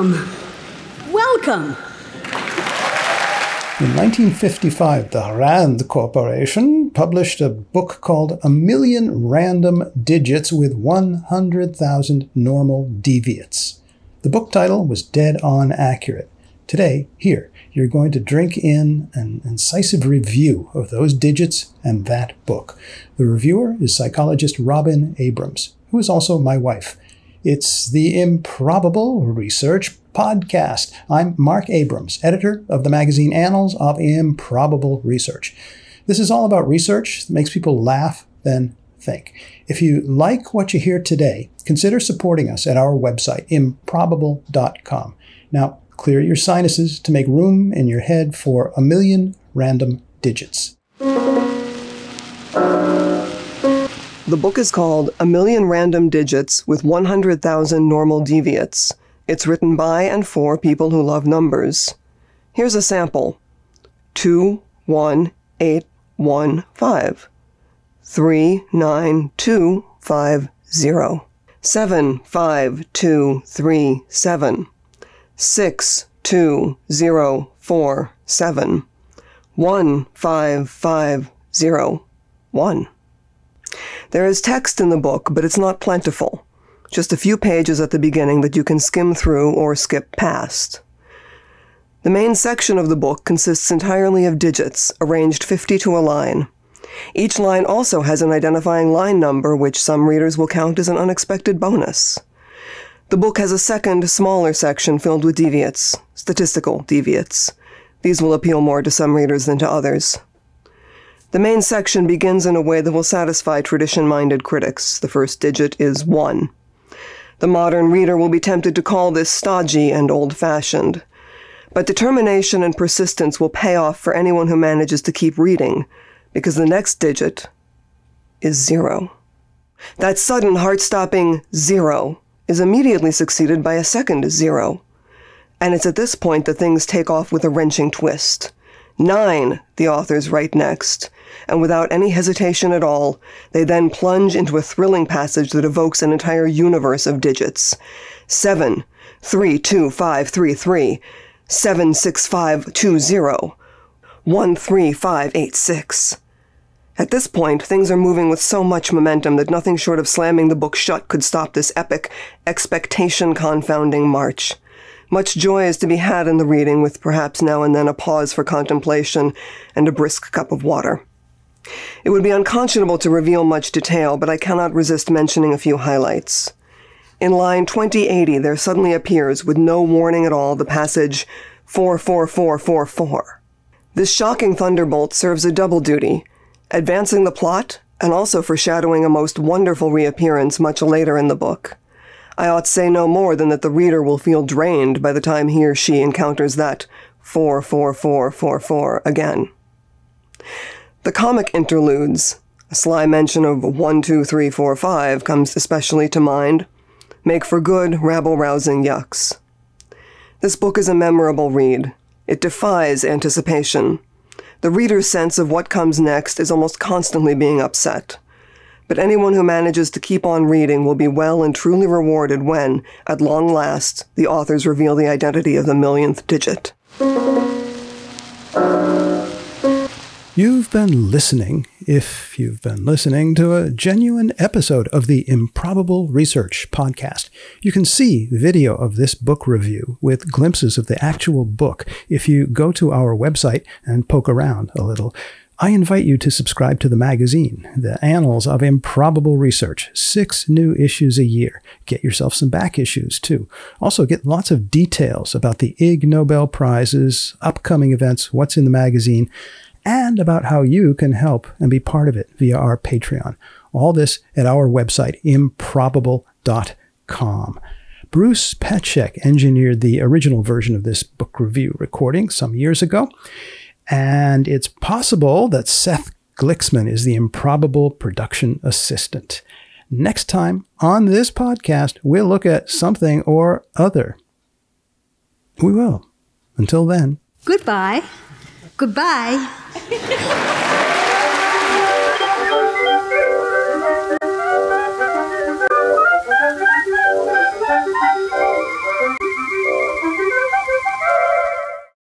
Welcome. Welcome. In 1955, the Rand Corporation published a book called A Million Random Digits with 100,000 Normal Deviates. The book title was dead on accurate. Today, here, you're going to drink in an incisive review of those digits and that book. The reviewer is psychologist Robin Abrahams, who is also my wife. It's the Improbable Research Podcast. I'm Marc Abrahams, editor of the magazine Annals of Improbable Research. This is all about research that makes people laugh, then think. If you like what you hear today, consider supporting us at our website, improbable.com. Now, clear your sinuses to make room in your head for a million random digits. The book is called A Million Random Digits with 100,000 Normal Deviates. It's written by and for people who love numbers. Here's a sample 2, 1, 8, 1, 5. 3, 9, 2, 5, 0. 7, 5, 2, 3, 7. 6, 2, 0, 4, 7. 1, 5, 5, 0, 1. There is text in the book, but it's not plentiful. Just a few pages at the beginning that you can skim through or skip past. The main section of the book consists entirely of digits, arranged 50 to a line. Each line also has an identifying line number, which some readers will count as an unexpected bonus. The book has a second, smaller section filled with deviates, statistical deviates. These will appeal more to some readers than to others. The main section begins in a way that will satisfy tradition minded critics. The first digit is 1. The modern reader will be tempted to call this stodgy and old fashioned. But determination and persistence will pay off for anyone who manages to keep reading, because the next digit is zero. That sudden heart stopping zero is immediately succeeded by a second zero. And it's at this point that things take off with a wrenching twist. Nine, the authors write next, and without any hesitation at all, they then plunge into a thrilling passage that evokes an entire universe of digits. Seven, three, two, five, three, three, seven, six, five, two, zero, one, three, five, eight, six. At this point, things are moving with so much momentum that nothing short of slamming the book shut could stop this epic, expectation confounding march. Much joy is to be had in the reading, with perhaps now and then a pause for contemplation and a brisk cup of water. It would be unconscionable to reveal much detail, but I cannot resist mentioning a few highlights. In line 2080, there suddenly appears, with no warning at all, the passage 44444. This shocking thunderbolt serves a double duty, advancing the plot and also foreshadowing a most wonderful reappearance much later in the book. I ought to say no more than that the reader will feel drained by the time he or she encounters that 44444 again. The comic interludes, a sly mention of 1, 2, 3, 4, 5 comes especially to mind, make for good, rabble rousing yucks. This book is a memorable read. It defies anticipation. The reader's sense of what comes next is almost constantly being upset but anyone who manages to keep on reading will be well and truly rewarded when, at long last, the authors reveal the identity of the millionth digit. You've been listening, if you've been listening, to a genuine episode of the Improbable Research podcast. You can see video of this book review with glimpses of the actual book if you go to our website and poke around a little. I invite you to subscribe to the magazine, The Annals of Improbable Research. Six new issues a year. Get yourself some back issues, too. Also, get lots of details about the Ig Nobel Prizes, upcoming events, what's in the magazine, and about how you can help and be part of it via our Patreon. All this at our website, improbable.com. Bruce Petschek engineered the original version of this book review recording some years ago. And it's possible that Seth Gliksman is the improbable production assistant. Next time on this podcast, we'll look at something or other. We will. Until then. Goodbye. Goodbye.